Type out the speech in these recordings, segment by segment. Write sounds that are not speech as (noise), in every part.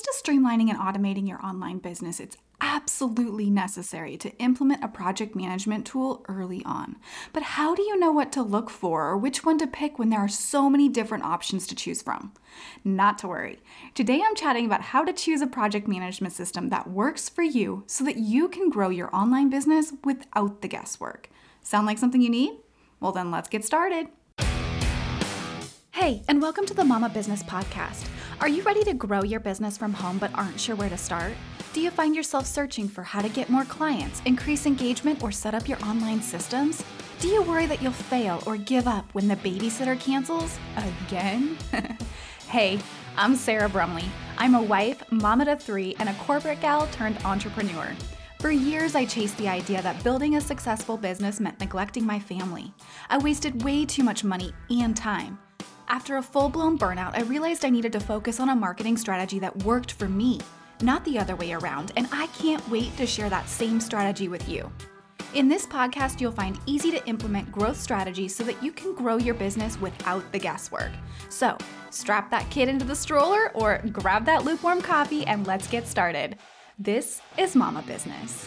comes to streamlining and automating your online business, it's absolutely necessary to implement a project management tool early on. But how do you know what to look for or which one to pick when there are so many different options to choose from? Not to worry. Today I'm chatting about how to choose a project management system that works for you so that you can grow your online business without the guesswork. Sound like something you need? Well, then let's get started. Hey, and welcome to the Mama Business Podcast. Are you ready to grow your business from home but aren't sure where to start? Do you find yourself searching for how to get more clients, increase engagement, or set up your online systems? Do you worry that you'll fail or give up when the babysitter cancels? Again? (laughs) hey, I'm Sarah Brumley. I'm a wife, mama to three, and a corporate gal turned entrepreneur. For years, I chased the idea that building a successful business meant neglecting my family. I wasted way too much money and time. After a full blown burnout, I realized I needed to focus on a marketing strategy that worked for me, not the other way around, and I can't wait to share that same strategy with you. In this podcast, you'll find easy to implement growth strategies so that you can grow your business without the guesswork. So, strap that kid into the stroller or grab that lukewarm coffee and let's get started. This is Mama Business.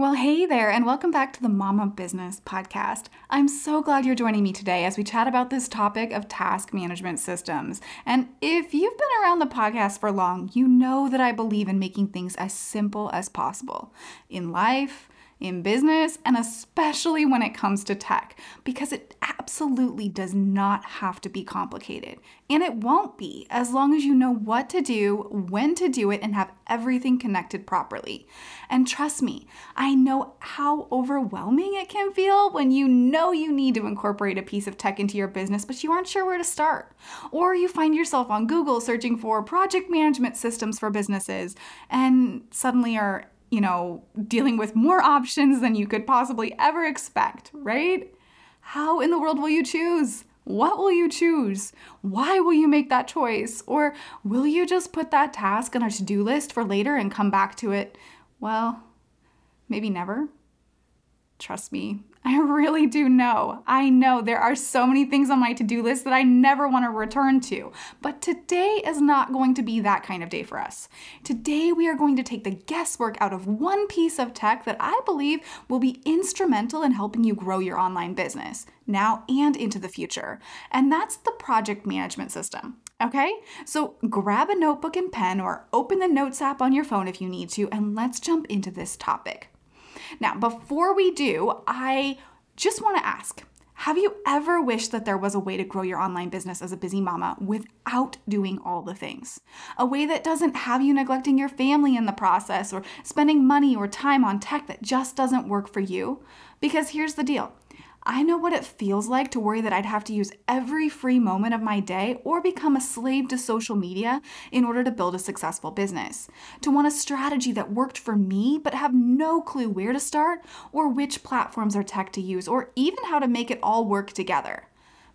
Well, hey there, and welcome back to the Mama Business Podcast. I'm so glad you're joining me today as we chat about this topic of task management systems. And if you've been around the podcast for long, you know that I believe in making things as simple as possible in life, in business, and especially when it comes to tech, because it absolutely does not have to be complicated. And it won't be as long as you know what to do, when to do it, and have everything connected properly. And trust me, I know how overwhelming it can feel when you know you need to incorporate a piece of tech into your business, but you aren't sure where to start. Or you find yourself on Google searching for project management systems for businesses and suddenly are you know, dealing with more options than you could possibly ever expect, right? How in the world will you choose? What will you choose? Why will you make that choice? Or will you just put that task on a to do list for later and come back to it? Well, maybe never. Trust me, (laughs) I really do know. I know there are so many things on my to do list that I never want to return to. But today is not going to be that kind of day for us. Today, we are going to take the guesswork out of one piece of tech that I believe will be instrumental in helping you grow your online business now and into the future. And that's the project management system. Okay, so grab a notebook and pen or open the Notes app on your phone if you need to, and let's jump into this topic. Now, before we do, I just want to ask have you ever wished that there was a way to grow your online business as a busy mama without doing all the things? A way that doesn't have you neglecting your family in the process or spending money or time on tech that just doesn't work for you? Because here's the deal I know what it feels like to worry that I'd have to use every free moment of my day or become a slave to social media in order to build a successful business. To want a strategy that worked for me but have no clue where to start or which platforms or tech to use or even how to make it all work together.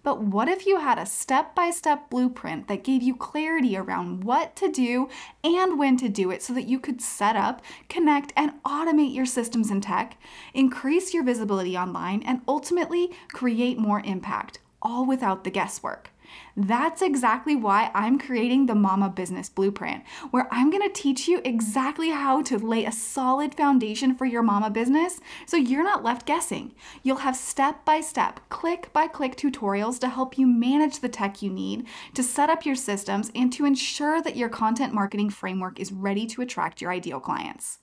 But what if you had a step by step blueprint that gave you clarity around what to do and when to do it so that you could set up, connect, and automate your systems and tech, increase your visibility online, and ultimately create more impact, all without the guesswork? That's exactly why I'm creating the Mama Business Blueprint, where I'm gonna teach you exactly how to lay a solid foundation for your mama business so you're not left guessing. You'll have step by step, click by click tutorials to help you manage the tech you need, to set up your systems, and to ensure that your content marketing framework is ready to attract your ideal clients.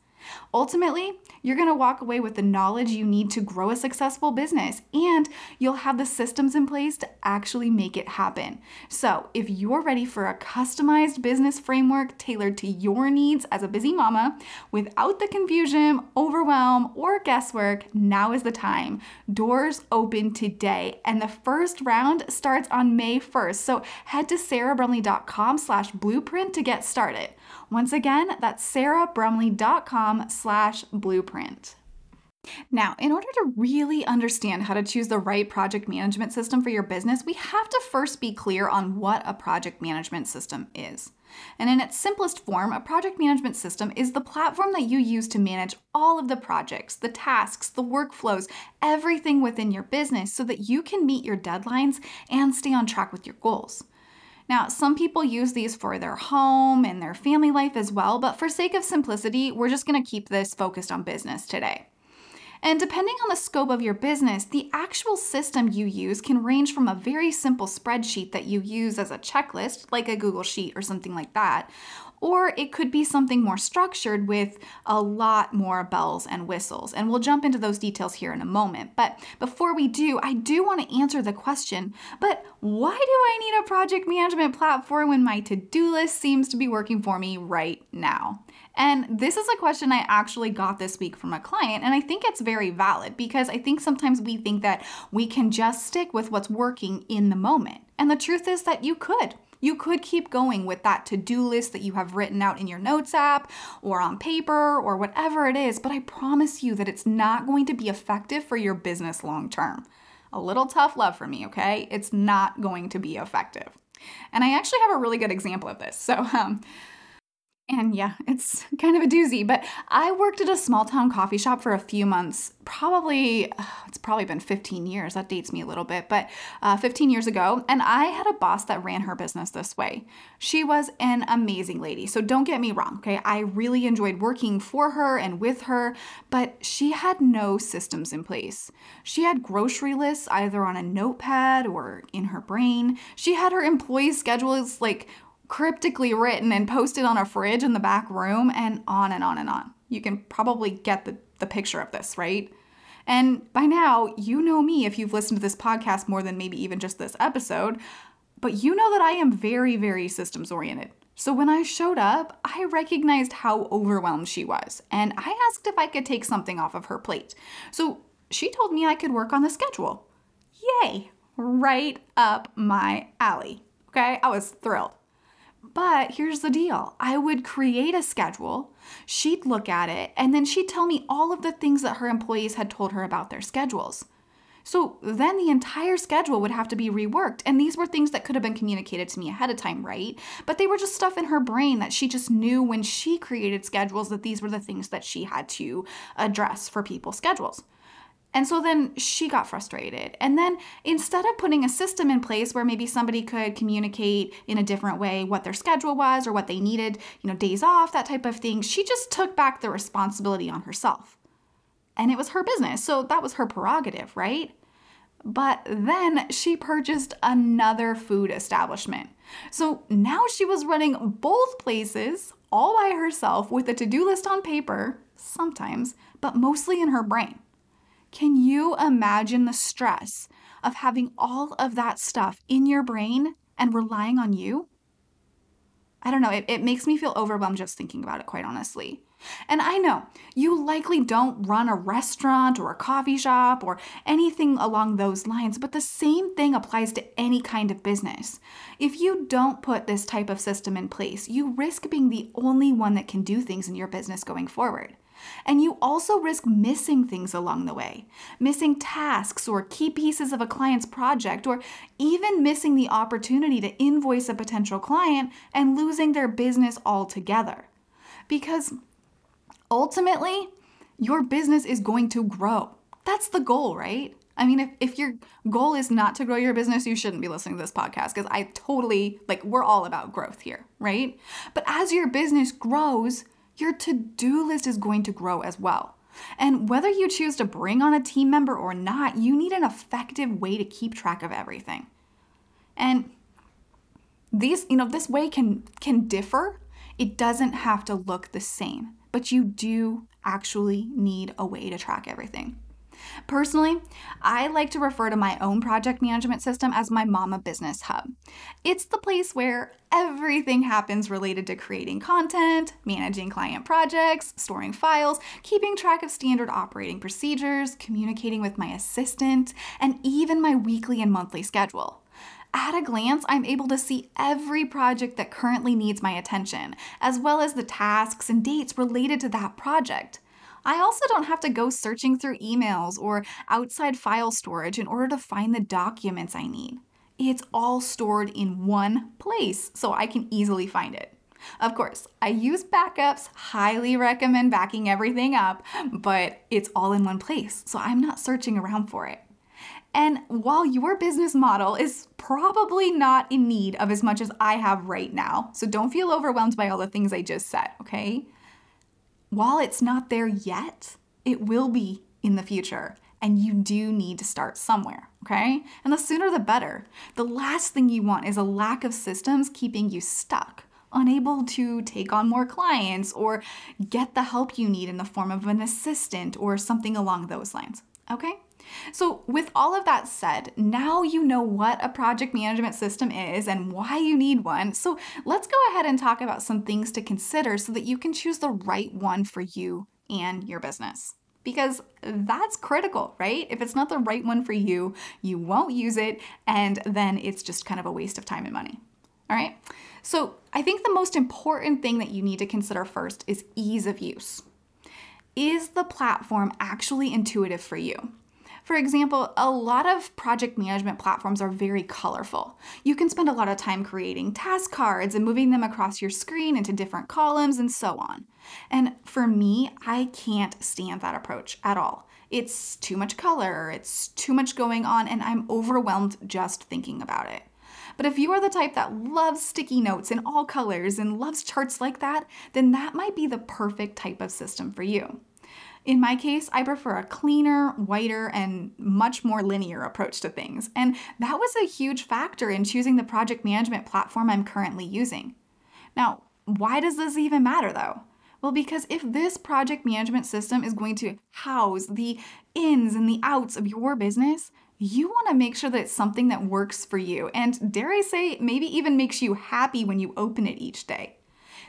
Ultimately, you're going to walk away with the knowledge you need to grow a successful business and you'll have the systems in place to actually make it happen. So, if you're ready for a customized business framework tailored to your needs as a busy mama without the confusion, overwhelm, or guesswork, now is the time. Doors open today and the first round starts on May 1st. So, head to sarahbrumley.com slash blueprint to get started. Once again, that's sarahbrumley.com slash blueprint. Now, in order to really understand how to choose the right project management system for your business, we have to first be clear on what a project management system is. And in its simplest form, a project management system is the platform that you use to manage all of the projects, the tasks, the workflows, everything within your business so that you can meet your deadlines and stay on track with your goals. Now, some people use these for their home and their family life as well, but for sake of simplicity, we're just to keep this focused on business today. And depending on the scope of your business, the actual system you use can range from a very simple spreadsheet that you use as a checklist, like a Google Sheet or something like that, or it could be something more structured with a lot more bells and whistles. And we'll jump into those details here in a moment. But before we do, I do want to answer the question but why do I need a project management platform when my to do list seems to be working for me right now? And this is a question I actually got this week from a client, and I think it's very valid because I think sometimes we think that we can just stick with what's working in the moment. And the truth is that you could. You could keep going with that to do list that you have written out in your notes app or on paper or whatever it is, but I promise you that it's not going to be effective for your business long term. A little tough love for me, okay? It's not going to be effective. And I actually have a really good example of this. So, um, and yeah, it's (laughs) kind of a doozy, but I worked at a small town coffee shop for a few months. Probably, it's probably been 15 years. That dates me a little bit, but uh, 15 years ago. And I had a boss that ran her business this way. She was an amazing lady. So don't get me wrong, okay? I really enjoyed working for her and with her, but she had no systems in place. She had grocery lists either on a notepad or in her brain. She had her employee schedules like cryptically written and posted on a fridge in the back room, and on and on and on. You can probably get the, the picture of this, right? And by now, you know me if you've listened to this podcast more than maybe even just this episode, but you know that I am very, very systems oriented. So when I showed up, I recognized how overwhelmed she was, and I asked if I could take something off of her plate. So she told me I could work on the schedule. Yay! Right up my alley. Okay, I was thrilled. But here's the deal I would create a schedule, she'd look at it, and then she'd tell me all of the things that her employees had told her about their schedules. So then the entire schedule would have to be reworked. And these were things that could have been communicated to me ahead of time, right? But they were just stuff in her brain that she just knew when she created schedules that these were the things that she had to address for people's schedules. And so then she got frustrated. And then instead of putting a system in place where maybe somebody could communicate in a different way what their schedule was or what they needed, you know, days off, that type of thing, she just took back the responsibility on herself. And it was her business. So that was her prerogative, right? But then she purchased another food establishment. So now she was running both places all by herself with a to do list on paper, sometimes, but mostly in her brain. Can you imagine the stress of having all of that stuff in your brain and relying on you? I don't know, it, it makes me feel overwhelmed just thinking about it, quite honestly. And I know you likely don't run a restaurant or a coffee shop or anything along those lines, but the same thing applies to any kind of business. If you don't put this type of system in place, you risk being the only one that can do things in your business going forward. And you also risk missing things along the way, missing tasks or key pieces of a client's project, or even missing the opportunity to invoice a potential client and losing their business altogether. Because ultimately, your business is going to grow. That's the goal, right? I mean, if, if your goal is not to grow your business, you shouldn't be listening to this podcast because I totally, like, we're all about growth here, right? But as your business grows, your to do list is going to grow as well. And whether you choose to bring on a team member or not, you need an effective way to keep track of everything. And these, you know, this way can can differ. It doesn't have to look the same, but you do actually need a way to track everything. Personally, I like to refer to my own project management system as my Mama Business Hub. It's the place where everything happens related to creating content, managing client projects, storing files, keeping track of standard operating procedures, communicating with my assistant, and even my weekly and monthly schedule. At a glance, I'm able to see every project that currently needs my attention, as well as the tasks and dates related to that project. I also don't have to go searching through emails or outside file storage in order to find the documents I need. It's all stored in one place so I can easily find it. Of course, I use backups, highly recommend backing everything up, but it's all in one place, so I'm not searching around for it. And while your business model is probably not in need of as much as I have right now, so don't feel overwhelmed by all the things I just said, okay? While it's not there yet, it will be in the future. And you do need to start somewhere, okay? And the sooner the better. The last thing you want is a lack of systems keeping you stuck unable to take on more clients or get the help you need in the form of an assistant or something along those lines. Okay? So, with all of that said, now you know what a project management system is and why you need one. So, let's go ahead and talk about some things to consider so that you can choose the right one for you and your business. Because that's critical, right? If it's not the right one for you, you won't use it, and then it's just kind of a waste of time and money. All right? So, I think the most important thing that you need to consider first is ease of use. Is the platform actually intuitive for you? For example, a lot of project management platforms are very colorful. You can spend a lot of time creating task cards and moving them across your screen into different columns and so on. And for me, I can't stand that approach at all. It's too much color, it's too much going on, and I'm overwhelmed just thinking about it. But if you are the type that loves sticky notes in all colors and loves charts like that, then that might be the perfect type of system for you. In my case, I prefer a cleaner, whiter, and much more linear approach to things, and that was a huge factor in choosing the project management platform I'm currently using. Now, why does this even matter though? Well, because if this project management system is going to house the ins and the outs of your business, you want to make sure that it's something that works for you and, dare I say, maybe even makes you happy when you open it each day.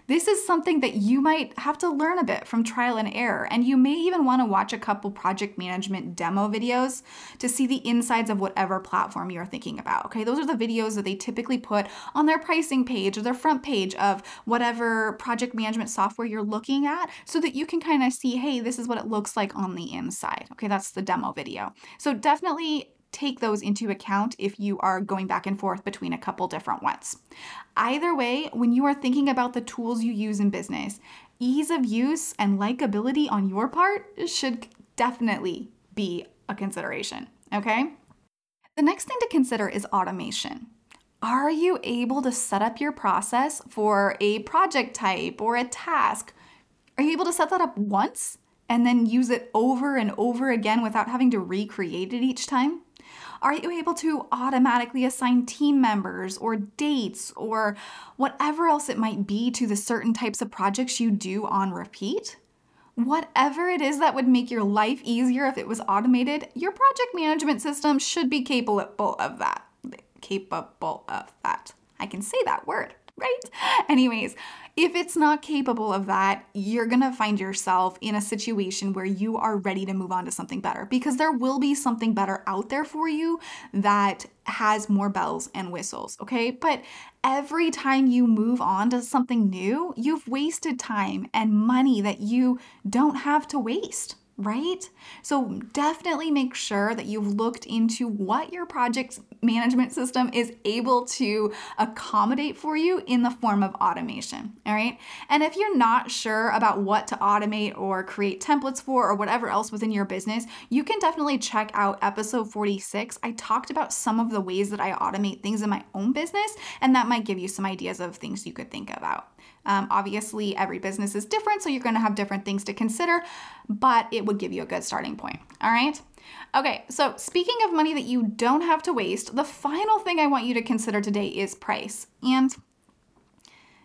This is something that you might have to learn a bit from trial and error, and you may even want to watch a couple project management demo videos to see the insides of whatever platform you're thinking about. Okay, those are the videos that they typically put on their pricing page or their front page of whatever project management software you're looking at so that you can kind of see, hey, this is what it looks like on the inside. Okay, that's the demo video. So definitely take those into account if you are going back and forth between a couple different ones. Either way, when you are thinking about the tools you use in business, ease of use and likability on your part should definitely be a consideration, okay? The next thing to consider is automation. Are you able to set up your process for a project type or a task? Are you able to set that up once and then use it over and over again without having to recreate it each time? Are you able to automatically assign team members or dates or whatever else it might be to the certain types of projects you do on repeat? Whatever it is that would make your life easier if it was automated, your project management system should be capable of that. Capable of that. I can say that word right? Anyways, if it's not capable of that, you're gonna find yourself in a situation where you are ready to move on to something better because there will be something better out there for you that has more bells and whistles, okay? But every time you move on to something new, you've wasted time and money that you don't have to waste right? So definitely make sure that you've looked into what your project management system is able to accommodate for you in the form of automation, all right? And if you're not sure about what to automate or create templates for or whatever else within your business, you can definitely check out episode 46. I talked about some of the ways that I automate things in my own business, and that might give you some ideas of things you could think about. Um, obviously, every business is different, so you're to have different things to consider, but it would give you a good starting point. All right. Okay, so speaking of money that you don't have to waste, the final thing I want you to consider today is price. And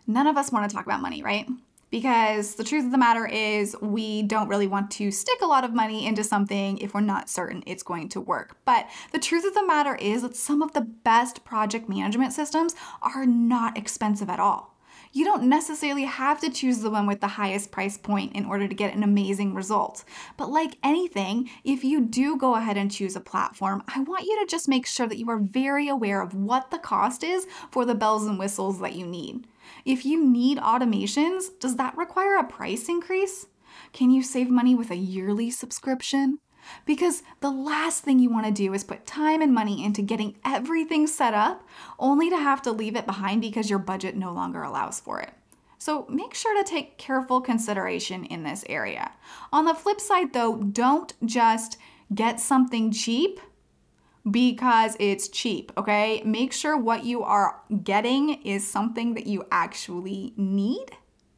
none of us want to talk about money, right? Because the truth of the matter is, we don't really want to stick a lot of money into something if we're not certain it's going to work. But the truth of the matter is that some of the best project management systems are not expensive at all you don't necessarily have to choose the one with the highest price point in order to get an amazing result. But like anything, if you do go ahead and choose a platform, I want you to just make sure that you are very aware of what the cost is for the bells and whistles that you need. If you need automations, does that require a price increase? Can you save money with a yearly subscription? Because the last thing you want to do is put time and money into getting everything set up only to have to leave it behind because your budget no longer allows for it. So make sure to take careful consideration in this area. On the flip side, though, don't just get something cheap because it's cheap, okay? Make sure what you are getting is something that you actually need,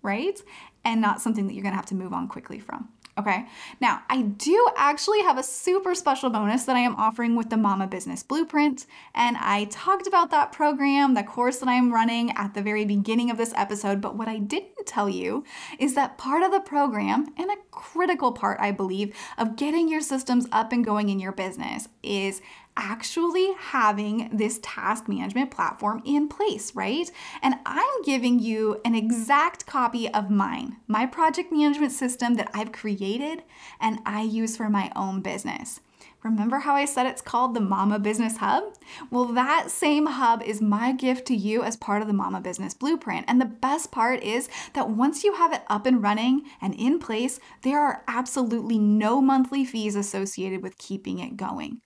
right? And not something that you're gonna have to move on quickly from. Okay, now I do actually have a super special bonus that I am offering with the Mama Business Blueprint. And I talked about that program, the course that I'm running at the very beginning of this episode. But what I didn't tell you is that part of the program, and a critical part, I believe, of getting your systems up and going in your business is actually having this task management platform in place, right? And I'm giving you an exact copy of mine, my project management system that I've created and I use for my own business. Remember how I said it's called the Mama Business Hub? Well, that same hub is my gift to you as part of the Mama Business Blueprint. And the best part is that once you have it up and running and in place, there are absolutely no monthly fees associated with keeping it going.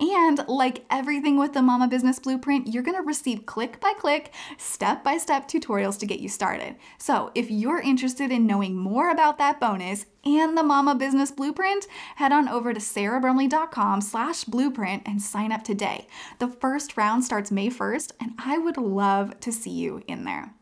And like everything with the Mama Business Blueprint, you're gonna receive click by click, step by step tutorials to get you started. So if you're interested in knowing more about that bonus and the Mama Business Blueprint, head on over to sarahbrumley.com slash blueprint and sign up today. The first round starts May 1st, and I would love to see you in there.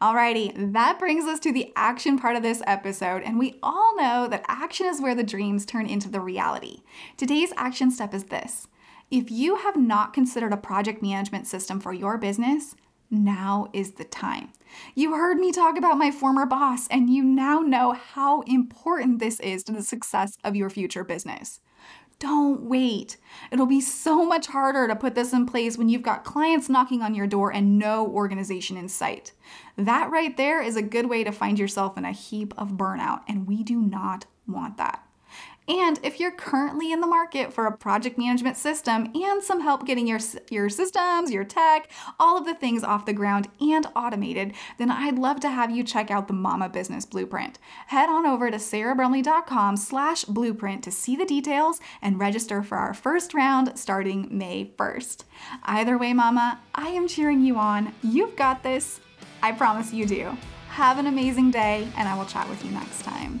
Alrighty, that brings us to the action part of this episode, and we all know that action is where the dreams turn into the reality. Today's action step is this if you have not considered a project management system for your business, now is the time. You heard me talk about my former boss, and you now know how important this is to the success of your future business. Don't wait. It'll be so much harder to put this in place when you've got clients knocking on your door and no organization in sight. That right there is a good way to find yourself in a heap of burnout, and we do not want that. And if you're currently in the market for a project management system and some help getting your, your systems, your tech, all of the things off the ground and automated, then I'd love to have you check out the Mama Business Blueprint. Head on over to sarahbrumley.com slash blueprint to see the details and register for our first round starting May 1st. Either way, Mama, I am cheering you on. You've got this. I promise you do. Have an amazing day, and I will chat with you next time.